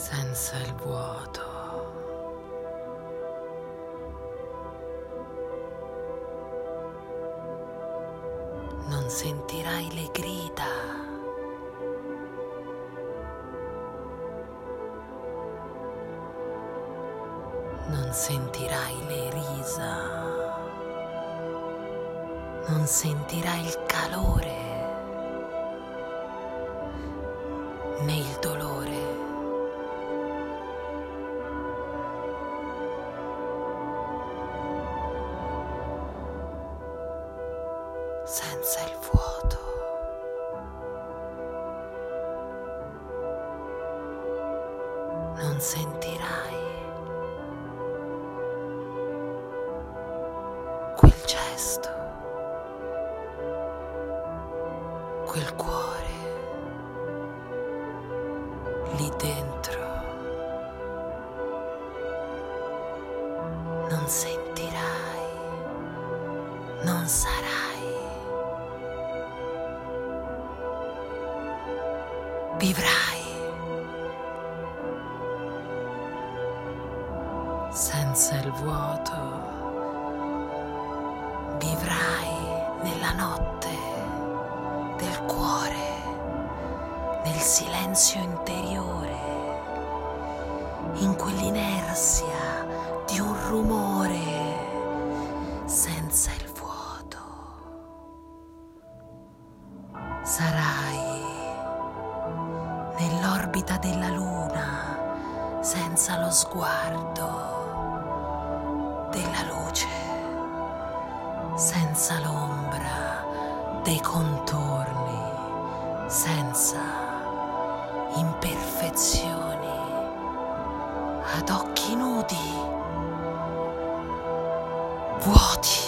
senza il vuoto. Non sentirai le grida. Non sentirai le risa. Non sentirai il calore senza il vuoto. Non sentirai quel gesto, quel cuore lì dentro. Non sentirai, non sarai. Vivrai senza il vuoto, vivrai nella notte del cuore, nel silenzio interiore, in quell'inerzia di un rumore senza il vuoto. Sarai all'orbita della luna senza lo sguardo della luce, senza l'ombra dei contorni, senza imperfezioni, ad occhi nudi, vuoti.